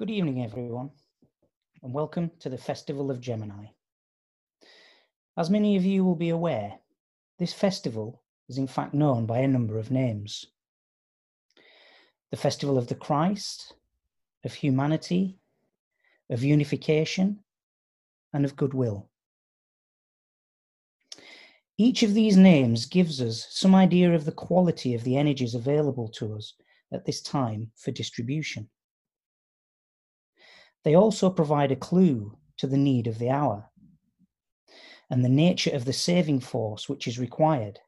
Good evening, everyone, and welcome to the Festival of Gemini. As many of you will be aware, this festival is in fact known by a number of names. The Festival of the Christ, of Humanity, of Unification, and of Goodwill. Each of these names gives us some idea of the quality of the energies available to us at this time for distribution. They also provide a clue to the need of the hour and the nature of the saving force which is required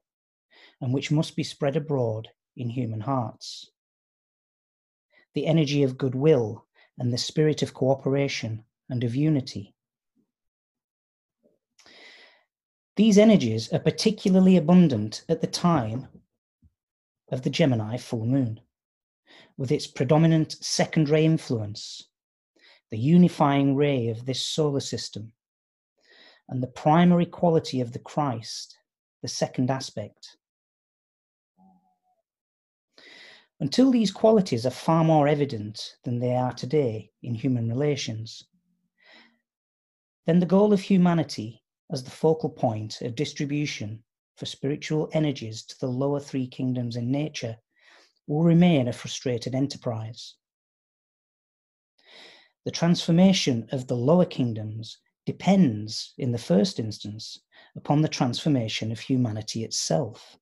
and which must be spread abroad in human hearts. The energy of goodwill and the spirit of cooperation and of unity. These energies are particularly abundant at the time of the Gemini full moon, with its predominant secondary influence the unifying ray of this solar system, and the primary quality of the Christ, the second aspect. Until these qualities are far more evident than they are today in human relations, then the goal of humanity as the focal point of distribution for spiritual energies to the lower three kingdoms in nature will remain a frustrated enterprise. The transformation of the lower kingdoms depends, in the first instance, upon the transformation of humanity itself.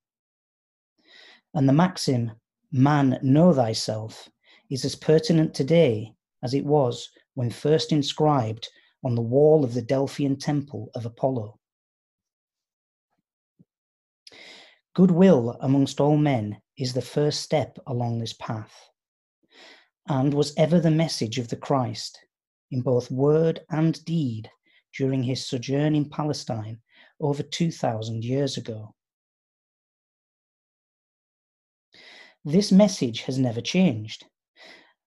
And the maxim, man, know thyself, is as pertinent today as it was when first inscribed on the wall of the Delphian temple of Apollo. Goodwill amongst all men is the first step along this path and was ever the message of the Christ in both word and deed during his sojourn in Palestine over 2,000 years ago. This message has never changed,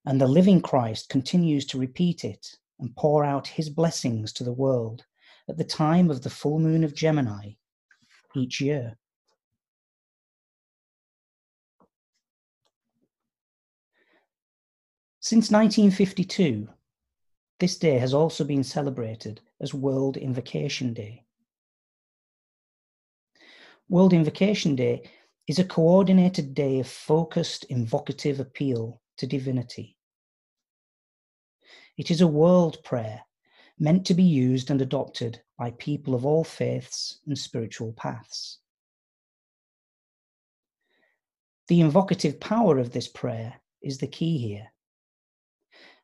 and the living Christ continues to repeat it and pour out his blessings to the world at the time of the full moon of Gemini each year. Since 1952, this day has also been celebrated as World Invocation Day. World Invocation Day is a coordinated day of focused invocative appeal to divinity. It is a world prayer meant to be used and adopted by people of all faiths and spiritual paths. The invocative power of this prayer is the key here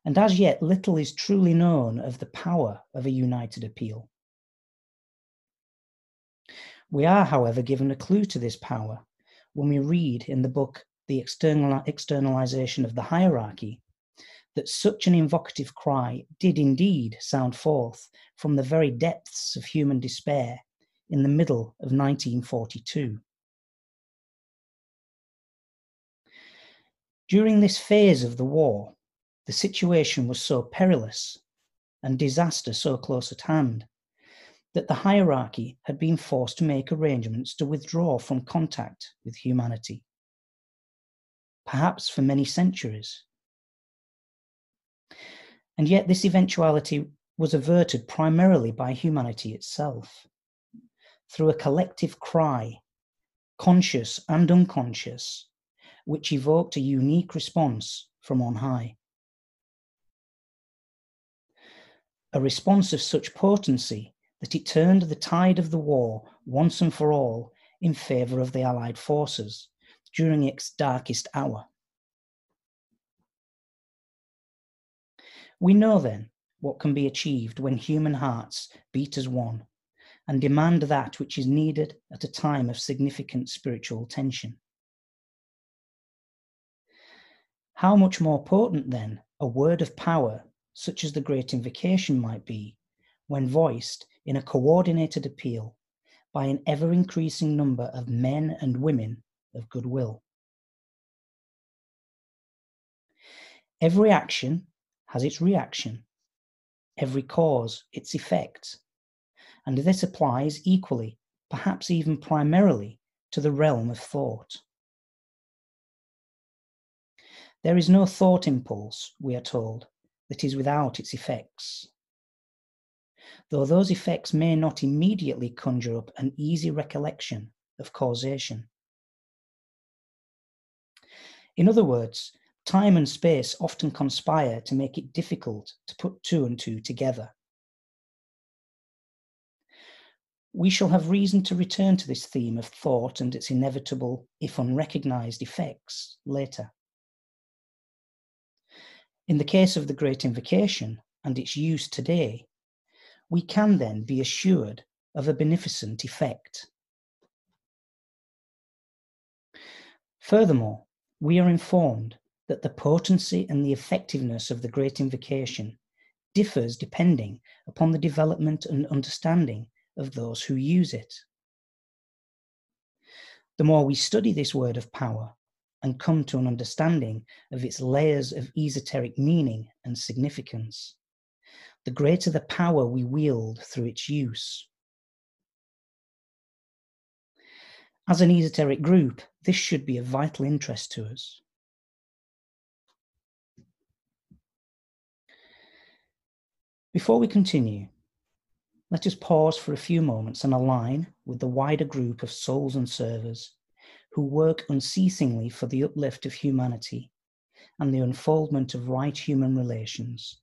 and as yet little is truly known of the power of a united appeal. We are, however, given a clue to this power when we read in the book The External, Externalization of the Hierarchy that such an invocative cry did indeed sound forth from the very depths of human despair in the middle of 1942. During this phase of the war, the situation was so perilous and disaster so close at hand that the hierarchy had been forced to make arrangements to withdraw from contact with humanity, perhaps for many centuries. And yet, this eventuality was averted primarily by humanity itself through a collective cry, conscious and unconscious, which evoked a unique response from on high. A response of such potency that it turned the tide of the war once and for all in favour of the Allied forces during its darkest hour. We know then what can be achieved when human hearts beat as one and demand that which is needed at a time of significant spiritual tension. How much more potent, then, a word of power such as the Great Invocation might be, when voiced in a coordinated appeal by an ever increasing number of men and women of goodwill. Every action has its reaction, every cause its effect, and this applies equally, perhaps even primarily, to the realm of thought. There is no thought impulse, we are told, that is without its effects. Though those effects may not immediately conjure up an easy recollection of causation. In other words, time and space often conspire to make it difficult to put two and two together. We shall have reason to return to this theme of thought and its inevitable, if unrecognized, effects later. In the case of the Great Invocation and its use today, we can then be assured of a beneficent effect. Furthermore, we are informed that the potency and the effectiveness of the Great Invocation differs depending upon the development and understanding of those who use it. The more we study this word of power and come to an understanding of its layers of esoteric meaning and significance, the greater the power we wield through its use. As an esoteric group, this should be of vital interest to us. Before we continue, let us pause for a few moments and align with the wider group of souls and servers who work unceasingly for the uplift of humanity and the unfoldment of right human relations.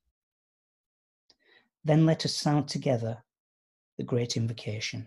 Then let us sound together the great invocation.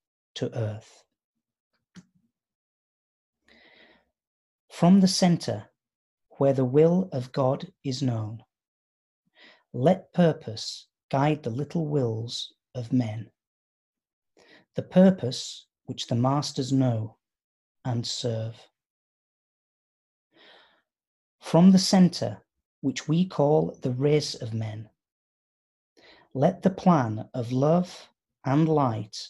to earth. From the center, where the will of God is known, let purpose guide the little wills of men, the purpose which the masters know and serve. From the center, which we call the race of men, let the plan of love and light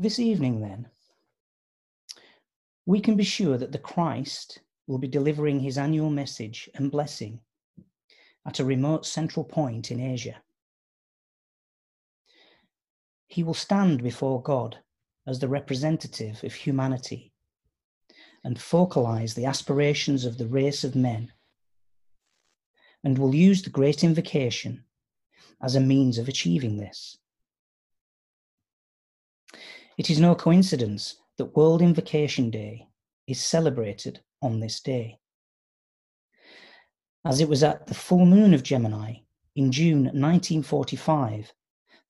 This evening, then, we can be sure that the Christ will be delivering his annual message and blessing at a remote central point in Asia. He will stand before God as the representative of humanity and focalize the aspirations of the race of men, and will use the great invocation as a means of achieving this. It is no coincidence that World Invocation Day is celebrated on this day. As it was at the full moon of Gemini in June 1945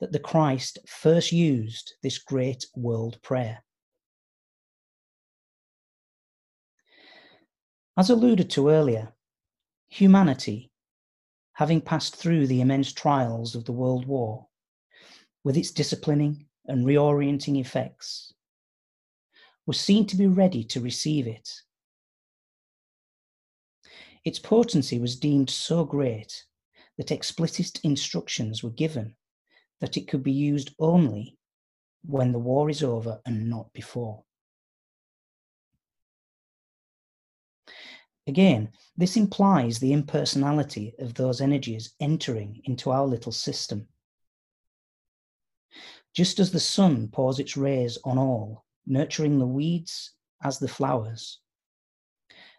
that the Christ first used this great world prayer. As alluded to earlier, humanity, having passed through the immense trials of the World War, with its disciplining and reorienting effects, was seen to be ready to receive it. Its potency was deemed so great that explicit instructions were given that it could be used only when the war is over and not before. Again, this implies the impersonality of those energies entering into our little system. Just as the sun pours its rays on all, nurturing the weeds as the flowers,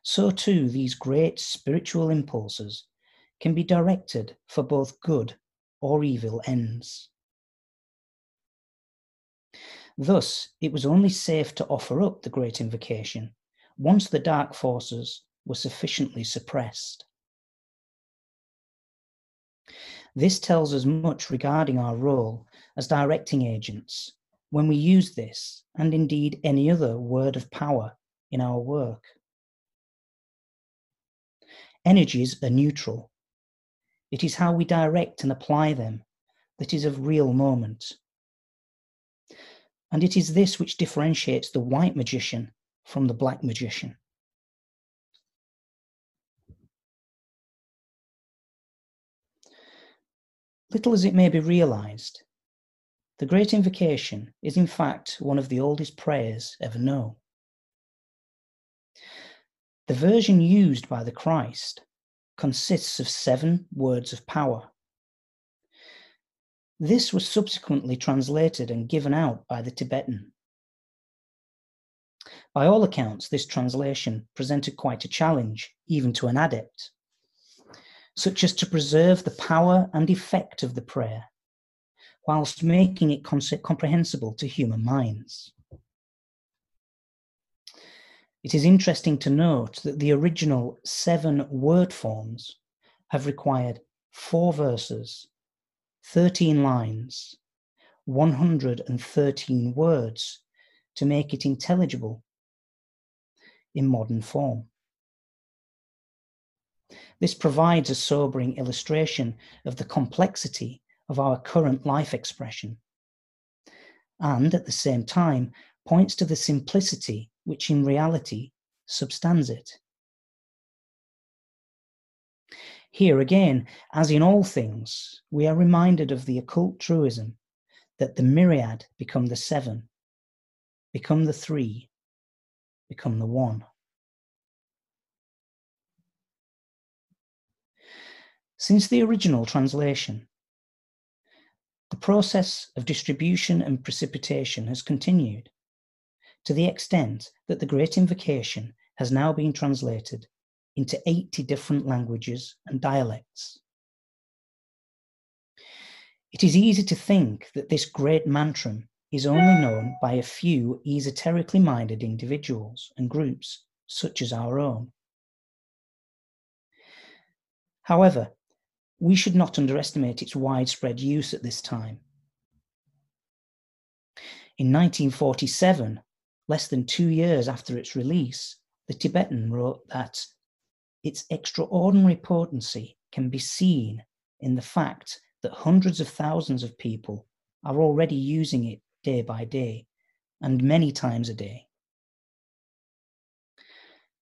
so too these great spiritual impulses can be directed for both good or evil ends. Thus, it was only safe to offer up the great invocation once the dark forces were sufficiently suppressed. This tells us much regarding our role as directing agents when we use this and indeed any other word of power in our work. Energies are neutral. It is how we direct and apply them that is of real moment. And it is this which differentiates the white magician from the black magician. Little as it may be realized, the Great Invocation is in fact one of the oldest prayers ever known. The version used by the Christ consists of seven words of power. This was subsequently translated and given out by the Tibetan. By all accounts, this translation presented quite a challenge, even to an adept such as to preserve the power and effect of the prayer, whilst making it comprehensible to human minds. It is interesting to note that the original seven word forms have required four verses, 13 lines, 113 words to make it intelligible in modern form. This provides a sobering illustration of the complexity of our current life expression, and at the same time points to the simplicity which in reality substands it. Here again, as in all things, we are reminded of the occult truism that the myriad become the seven, become the three, become the one. Since the original translation, the process of distribution and precipitation has continued to the extent that the Great Invocation has now been translated into 80 different languages and dialects. It is easy to think that this great mantram is only known by a few esoterically minded individuals and groups, such as our own. However, we should not underestimate its widespread use at this time. In 1947, less than two years after its release, the Tibetan wrote that its extraordinary potency can be seen in the fact that hundreds of thousands of people are already using it day by day and many times a day.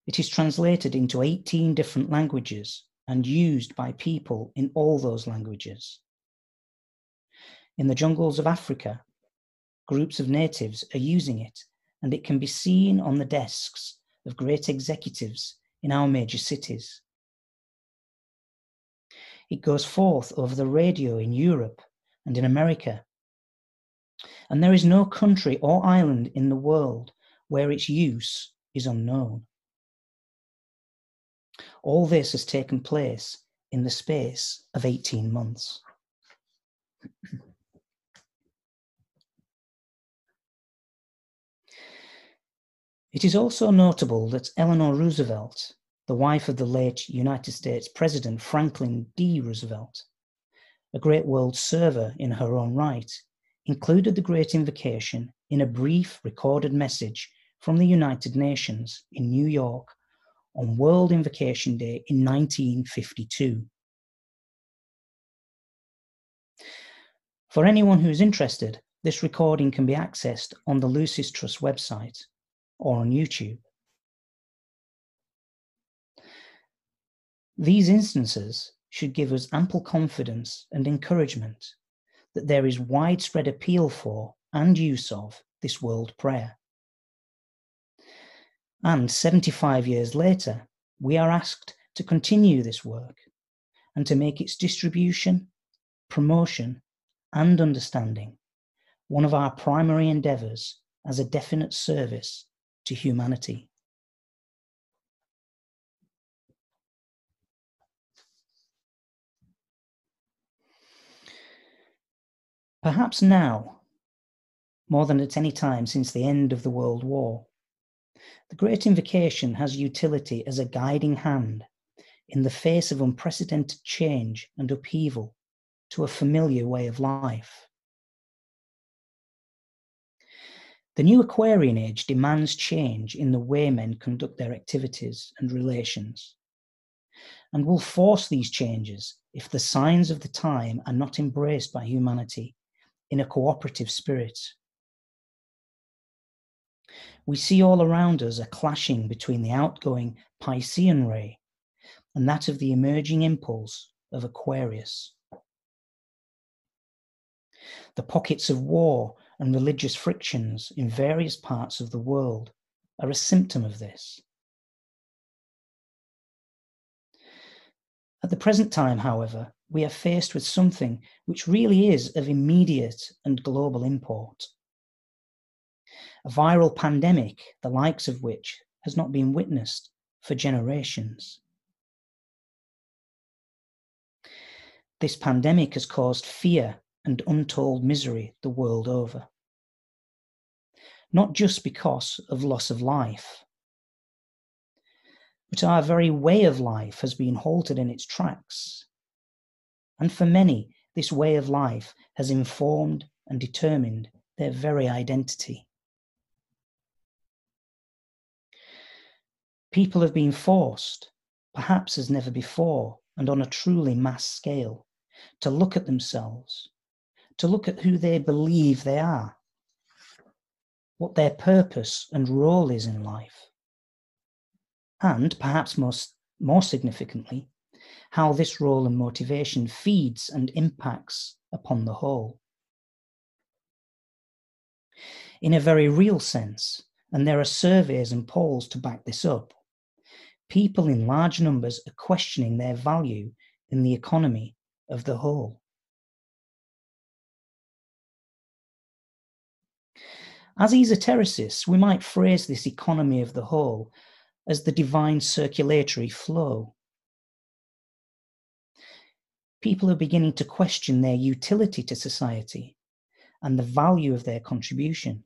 It is translated into 18 different languages and used by people in all those languages. In the jungles of Africa, groups of natives are using it, and it can be seen on the desks of great executives in our major cities. It goes forth over the radio in Europe and in America. And there is no country or island in the world where its use is unknown. All this has taken place in the space of 18 months. It is also notable that Eleanor Roosevelt, the wife of the late United States President Franklin D. Roosevelt, a great world server in her own right, included the Great Invocation in a brief recorded message from the United Nations in New York on World Invocation Day in 1952. For anyone who's interested, this recording can be accessed on the Lucis Trust website or on YouTube. These instances should give us ample confidence and encouragement that there is widespread appeal for and use of this world prayer. And 75 years later, we are asked to continue this work and to make its distribution, promotion, and understanding one of our primary endeavours as a definite service to humanity. Perhaps now, more than at any time since the end of the World War, the Great Invocation has utility as a guiding hand in the face of unprecedented change and upheaval to a familiar way of life. The new Aquarian age demands change in the way men conduct their activities and relations, and will force these changes if the signs of the time are not embraced by humanity in a cooperative spirit. We see all around us a clashing between the outgoing Piscean ray and that of the emerging impulse of Aquarius. The pockets of war and religious frictions in various parts of the world are a symptom of this. At the present time, however, we are faced with something which really is of immediate and global import. A viral pandemic, the likes of which has not been witnessed for generations. This pandemic has caused fear and untold misery the world over. Not just because of loss of life, but our very way of life has been halted in its tracks and for many, this way of life has informed and determined their very identity. People have been forced, perhaps as never before, and on a truly mass scale, to look at themselves, to look at who they believe they are, what their purpose and role is in life, and perhaps most, more significantly, how this role and motivation feeds and impacts upon the whole. In a very real sense, and there are surveys and polls to back this up, people in large numbers are questioning their value in the economy of the whole. As esotericists, we might phrase this economy of the whole as the divine circulatory flow people are beginning to question their utility to society and the value of their contribution.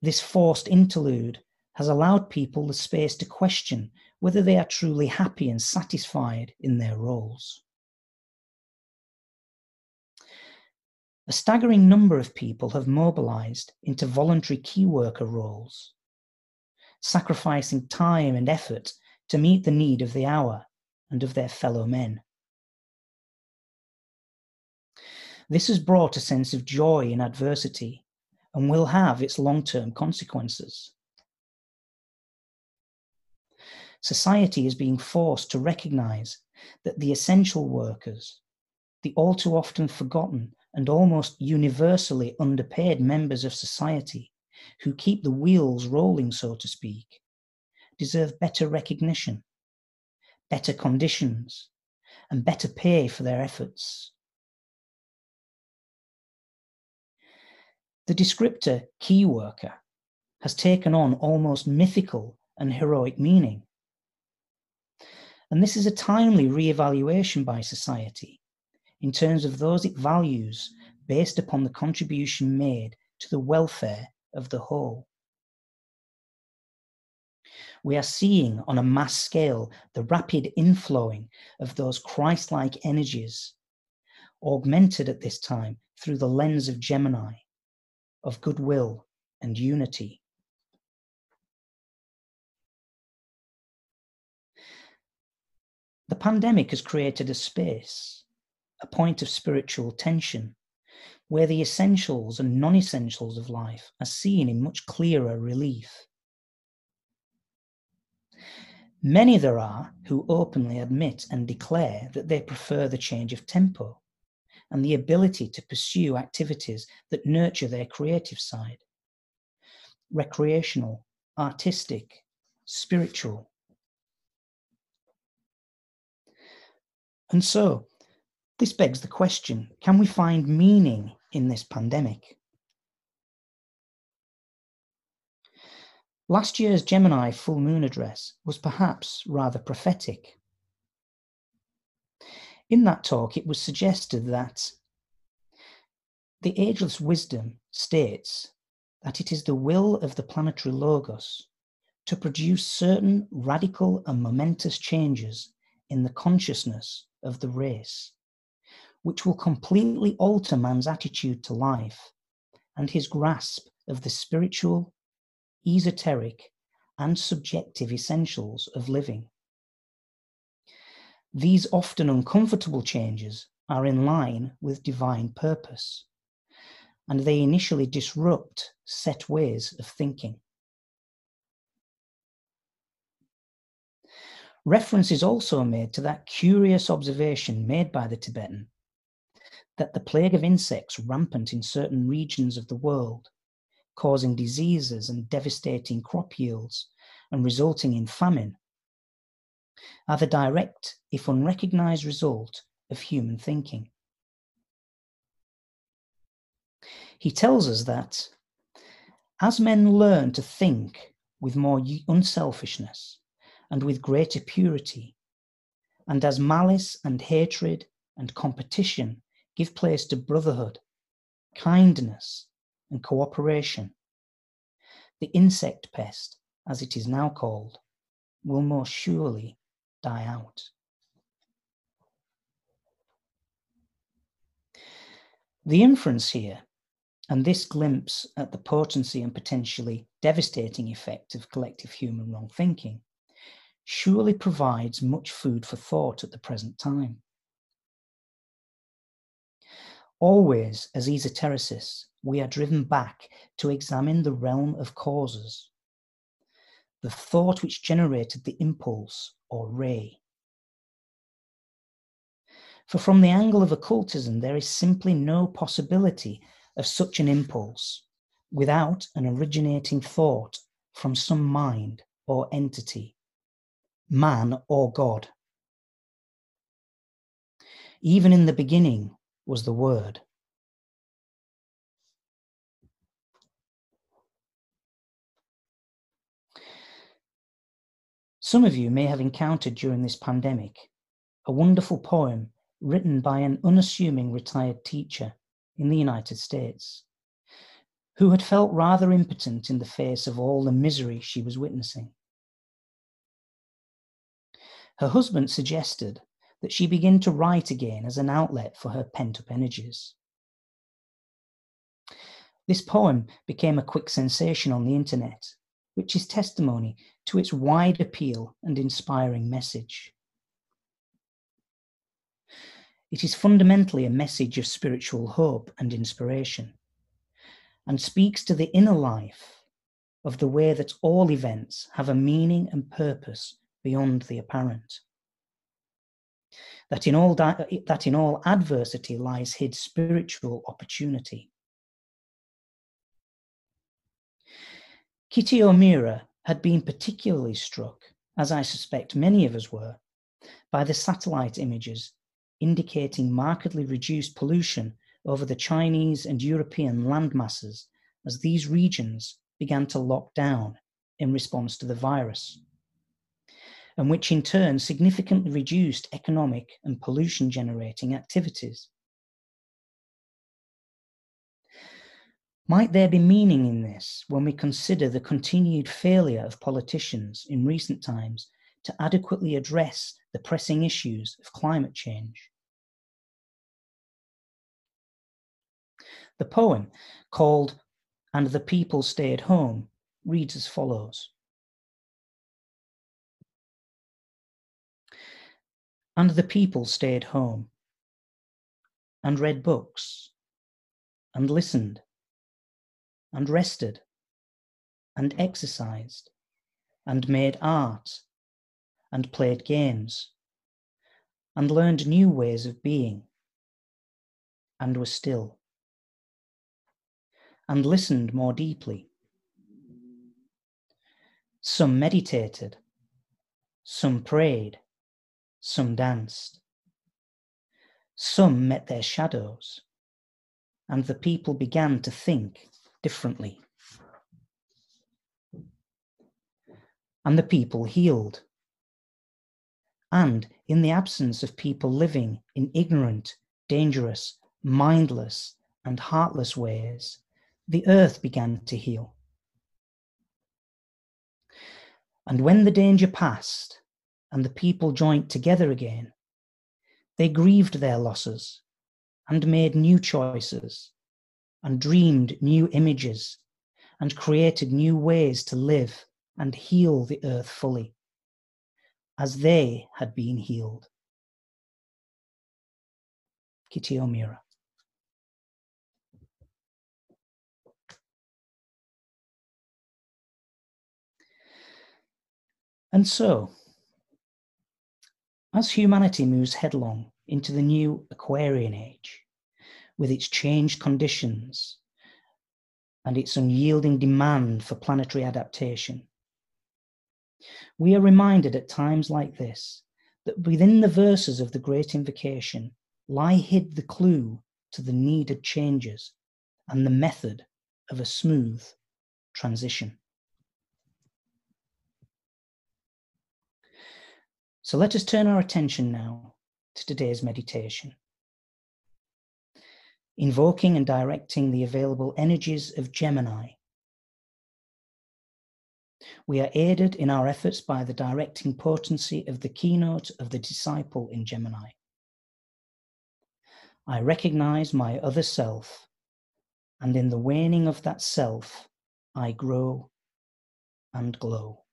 This forced interlude has allowed people the space to question whether they are truly happy and satisfied in their roles. A staggering number of people have mobilized into voluntary key worker roles, sacrificing time and effort to meet the need of the hour and of their fellow men. This has brought a sense of joy in adversity and will have its long term consequences. Society is being forced to recognize that the essential workers, the all too often forgotten and almost universally underpaid members of society who keep the wheels rolling, so to speak, deserve better recognition better conditions, and better pay for their efforts. The descriptor key worker has taken on almost mythical and heroic meaning. And this is a timely re-evaluation by society in terms of those it values based upon the contribution made to the welfare of the whole we are seeing on a mass scale the rapid inflowing of those Christ like energies, augmented at this time through the lens of Gemini, of goodwill and unity. The pandemic has created a space, a point of spiritual tension, where the essentials and non essentials of life are seen in much clearer relief. Many there are who openly admit and declare that they prefer the change of tempo and the ability to pursue activities that nurture their creative side recreational, artistic, spiritual. And so, this begs the question can we find meaning in this pandemic? Last year's Gemini full moon address was perhaps rather prophetic. In that talk, it was suggested that the ageless wisdom states that it is the will of the planetary logos to produce certain radical and momentous changes in the consciousness of the race, which will completely alter man's attitude to life and his grasp of the spiritual, esoteric, and subjective essentials of living. These often uncomfortable changes are in line with divine purpose, and they initially disrupt set ways of thinking. Reference is also made to that curious observation made by the Tibetan that the plague of insects rampant in certain regions of the world, causing diseases and devastating crop yields and resulting in famine, are the direct, if unrecognized, result of human thinking. He tells us that as men learn to think with more unselfishness and with greater purity, and as malice and hatred and competition give place to brotherhood, kindness, and cooperation, the insect pest, as it is now called, will more surely die out. The inference here and this glimpse at the potency and potentially devastating effect of collective human wrong thinking surely provides much food for thought at the present time. Always, as esotericists, we are driven back to examine the realm of causes, the thought which generated the impulse or ray. For from the angle of occultism, there is simply no possibility of such an impulse without an originating thought from some mind or entity, man or God. Even in the beginning was the Word. Some of you may have encountered during this pandemic a wonderful poem written by an unassuming retired teacher in the United States, who had felt rather impotent in the face of all the misery she was witnessing. Her husband suggested that she begin to write again as an outlet for her pent up energies. This poem became a quick sensation on the internet, which is testimony to its wide appeal and inspiring message. It is fundamentally a message of spiritual hope and inspiration, and speaks to the inner life of the way that all events have a meaning and purpose beyond the apparent. That in all, di- that in all adversity lies hid spiritual opportunity. Kitty O'Meara had been particularly struck, as I suspect many of us were, by the satellite images indicating markedly reduced pollution over the Chinese and European landmasses as these regions began to lock down in response to the virus, and which in turn significantly reduced economic and pollution generating activities. Might there be meaning in this when we consider the continued failure of politicians in recent times to adequately address the pressing issues of climate change. The poem, called And the People Stayed Home, reads as follows And the people stayed home and read books and listened and rested and exercised and made art and played games and learned new ways of being and were still and listened more deeply. Some meditated, some prayed, some danced. Some met their shadows, and the people began to think differently. And the people healed. And in the absence of people living in ignorant, dangerous, mindless, and heartless ways, the earth began to heal. And when the danger passed and the people joined together again, they grieved their losses and made new choices and dreamed new images and created new ways to live and heal the earth fully, as they had been healed. Kitty O'Meara. And so, as humanity moves headlong into the new Aquarian age, with its changed conditions and its unyielding demand for planetary adaptation, we are reminded at times like this that within the verses of the Great Invocation lie hid the clue to the needed changes and the method of a smooth transition. So let us turn our attention now to today's meditation. Invoking and directing the available energies of Gemini. We are aided in our efforts by the directing potency of the keynote of the disciple in Gemini. I recognize my other self, and in the waning of that self, I grow and glow.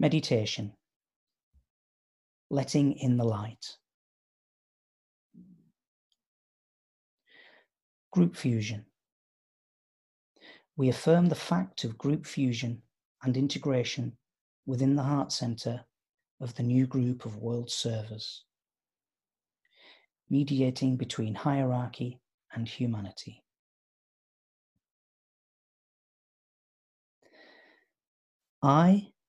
Meditation. Letting in the light. Group fusion. We affirm the fact of group fusion and integration within the heart center of the new group of world servers, mediating between hierarchy and humanity. I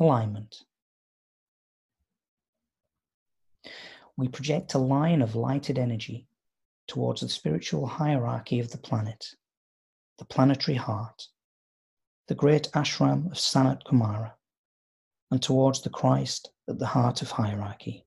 Alignment. We project a line of lighted energy towards the spiritual hierarchy of the planet, the planetary heart, the great ashram of Sanat Kumara, and towards the Christ at the heart of hierarchy.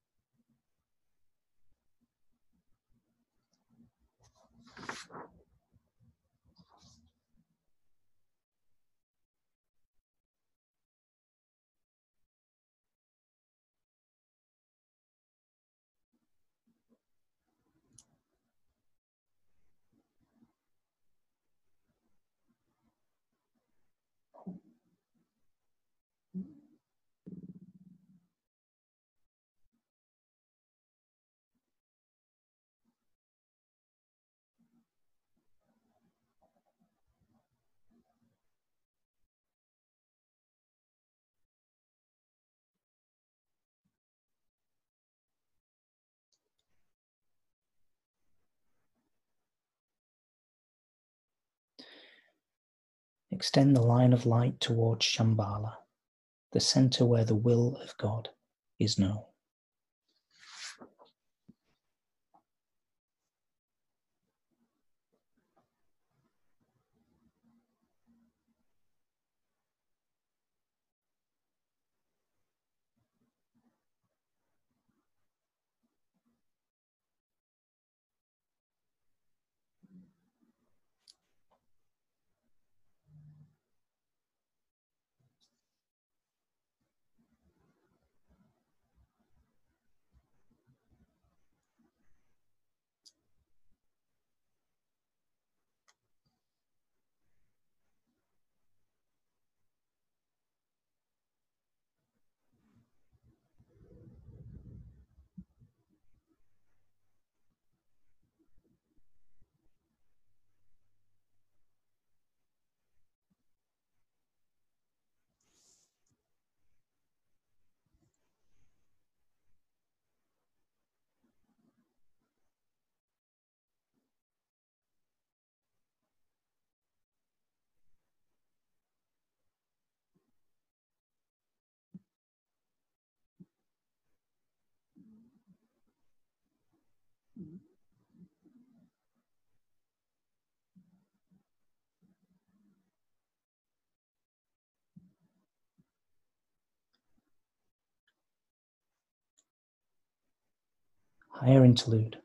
Extend the line of light towards Shambhala, the center where the will of God is known. Higher interlude.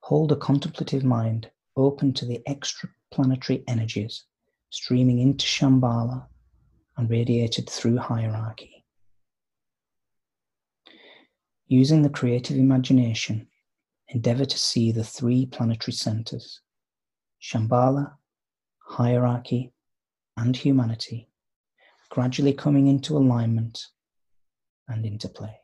Hold a contemplative mind open to the extraplanetary energies streaming into Shambhala and radiated through hierarchy. Using the creative imagination, endeavor to see the three planetary centers Shambhala, hierarchy, and humanity gradually coming into alignment and interplay.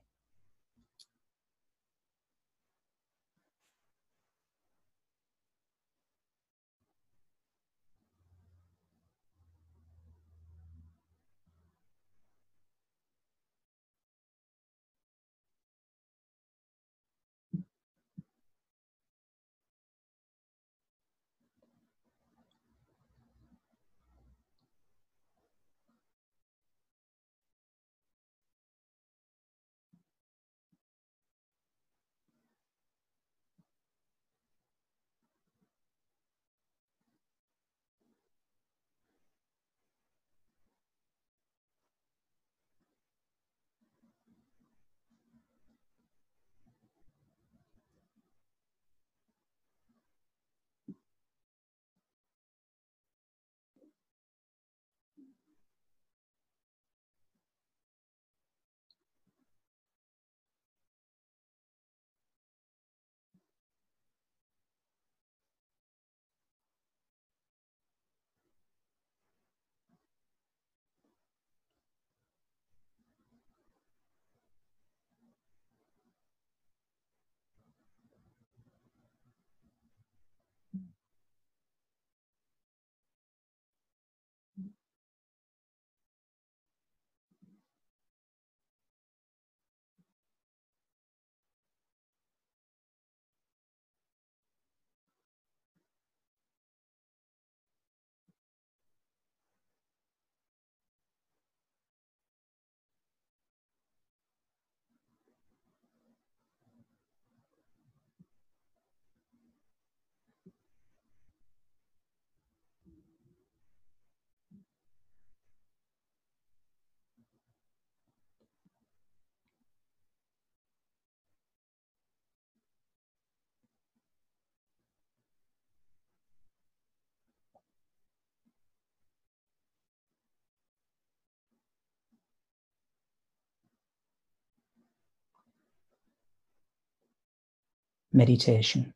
Meditation.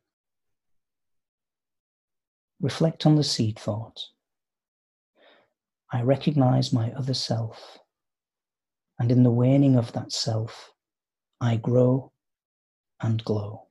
Reflect on the seed thought. I recognize my other self, and in the waning of that self, I grow and glow.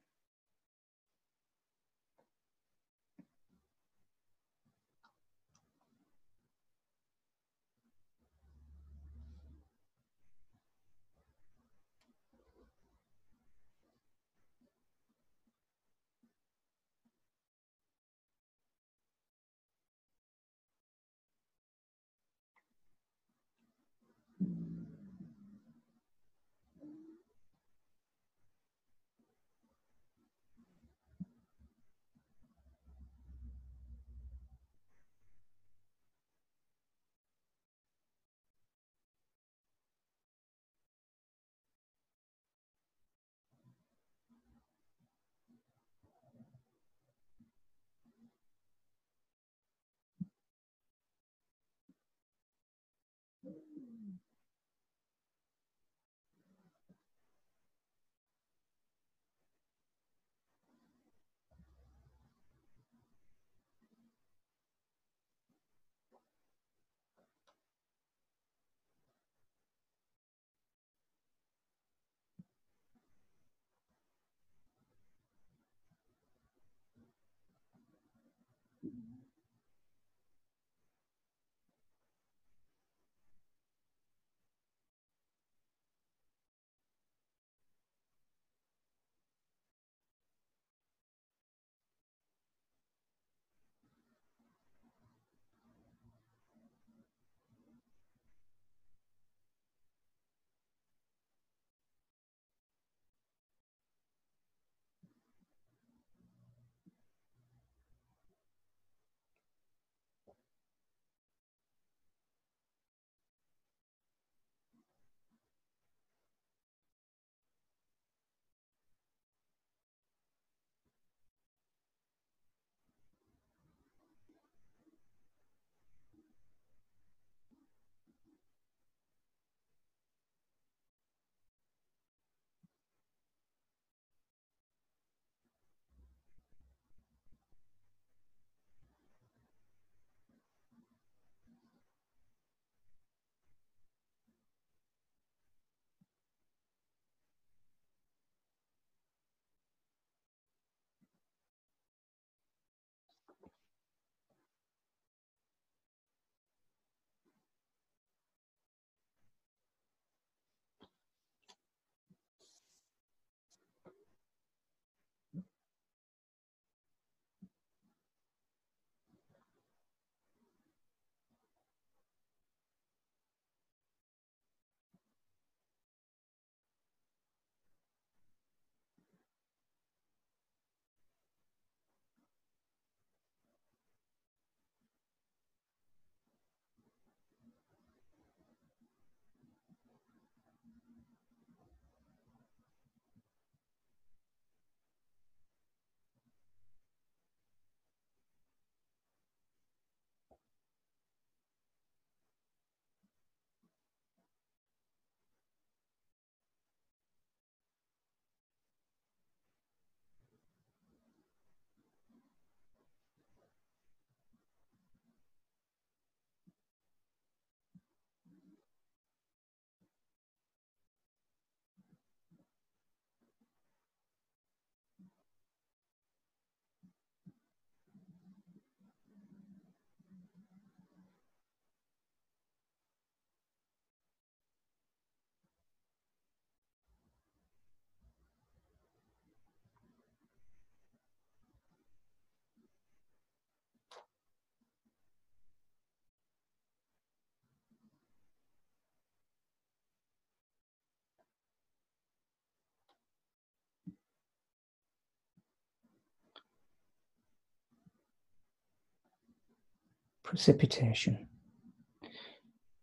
Precipitation.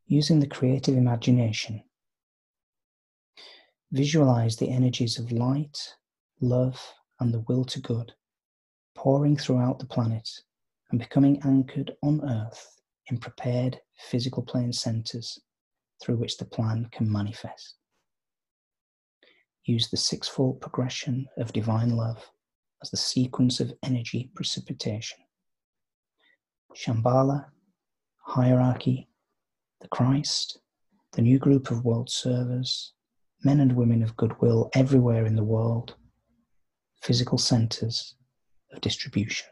Using the creative imagination, visualize the energies of light, love, and the will to good pouring throughout the planet and becoming anchored on Earth in prepared physical plane centers through which the plan can manifest. Use the sixfold progression of divine love as the sequence of energy precipitation. Shambhala, hierarchy, the Christ, the new group of world servers, men and women of goodwill everywhere in the world, physical centers of distribution.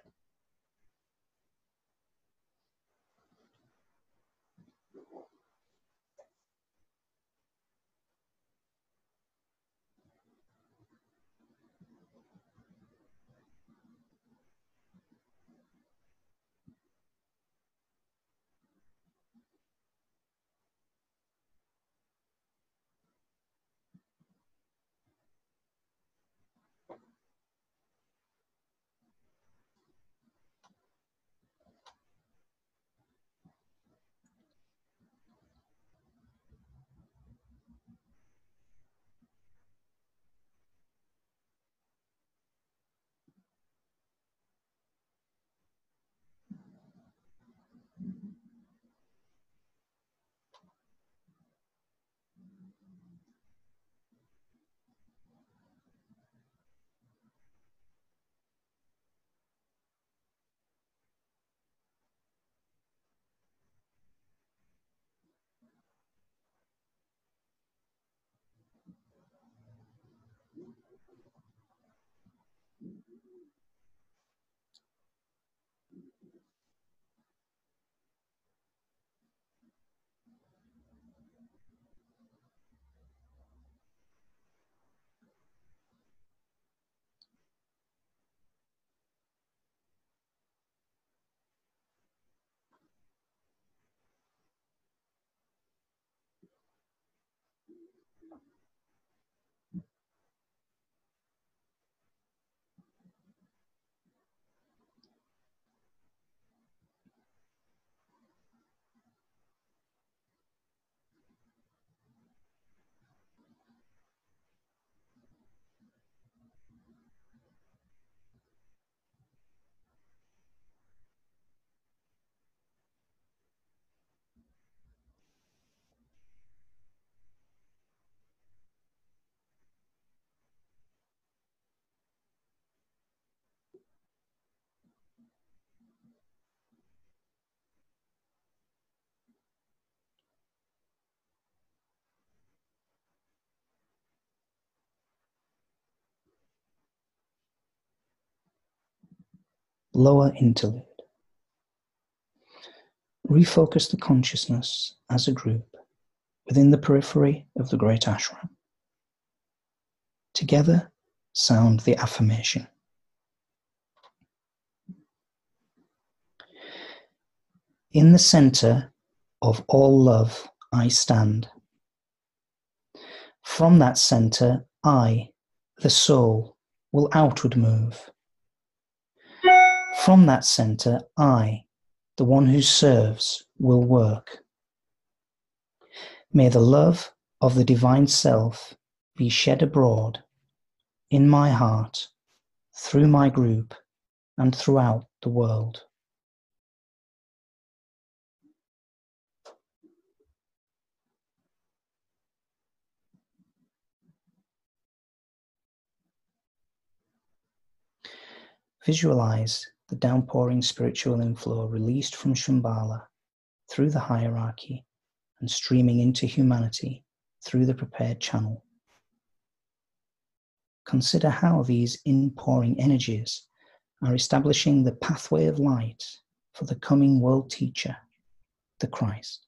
Lower interlude. Refocus the consciousness as a group within the periphery of the great ashram. Together, sound the affirmation. In the center of all love, I stand. From that center, I, the soul, will outward move from that center, I, the one who serves, will work. May the love of the divine self be shed abroad in my heart, through my group, and throughout the world. Visualize the downpouring spiritual inflow released from Shambhala through the hierarchy and streaming into humanity through the prepared channel. Consider how these inpouring energies are establishing the pathway of light for the coming world teacher, the Christ.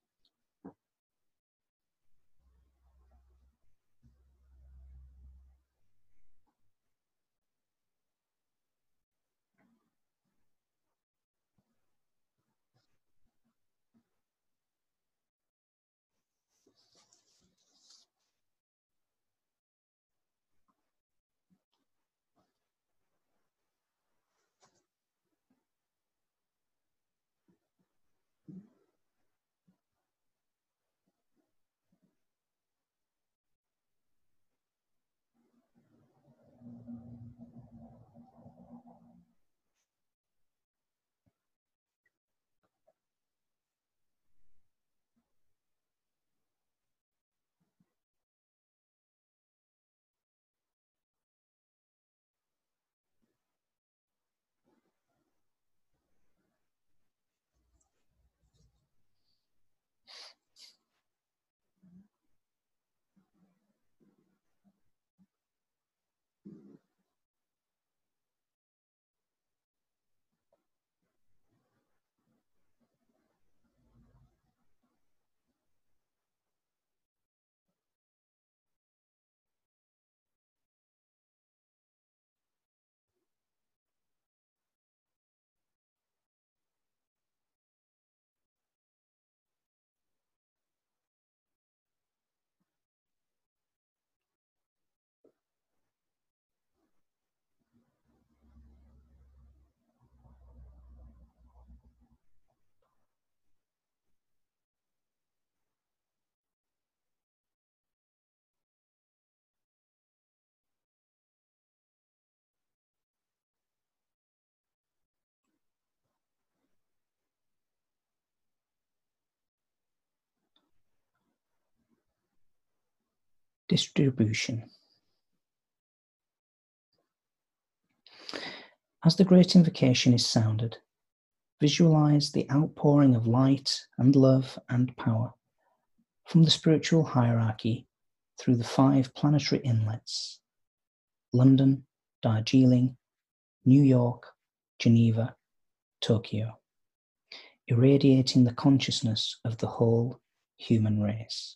Distribution. As the Great Invocation is sounded, visualize the outpouring of light and love and power from the spiritual hierarchy through the five planetary inlets London, Darjeeling, New York, Geneva, Tokyo, irradiating the consciousness of the whole human race.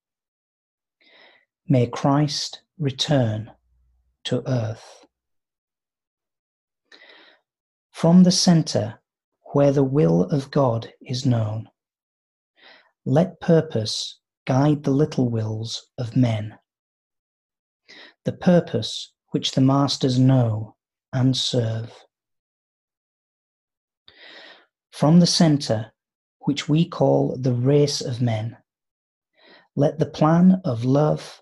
May Christ return to earth. From the center where the will of God is known, let purpose guide the little wills of men. The purpose which the masters know and serve. From the center, which we call the race of men, let the plan of love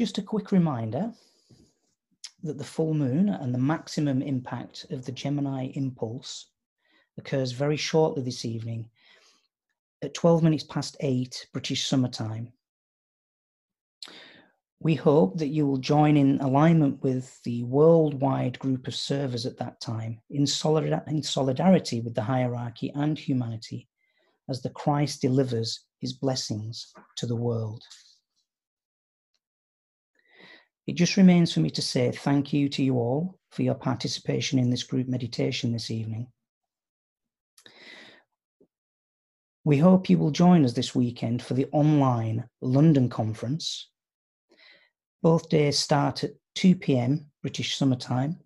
Just a quick reminder that the full moon and the maximum impact of the Gemini impulse occurs very shortly this evening at 12 minutes past 8 British summertime. We hope that you will join in alignment with the worldwide group of servers at that time in, solid- in solidarity with the hierarchy and humanity as the Christ delivers his blessings to the world. It just remains for me to say thank you to you all for your participation in this group meditation this evening. We hope you will join us this weekend for the online London conference. Both days start at 2 p.m. British Summer Time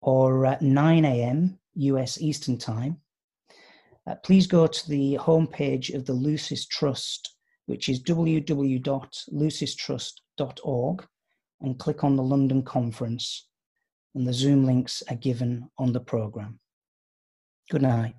or at 9 a.m. US Eastern Time. Uh, please go to the homepage of the Lucis Trust, which is www.lucistrust.org, and click on the London conference and the Zoom links are given on the programme. Good night.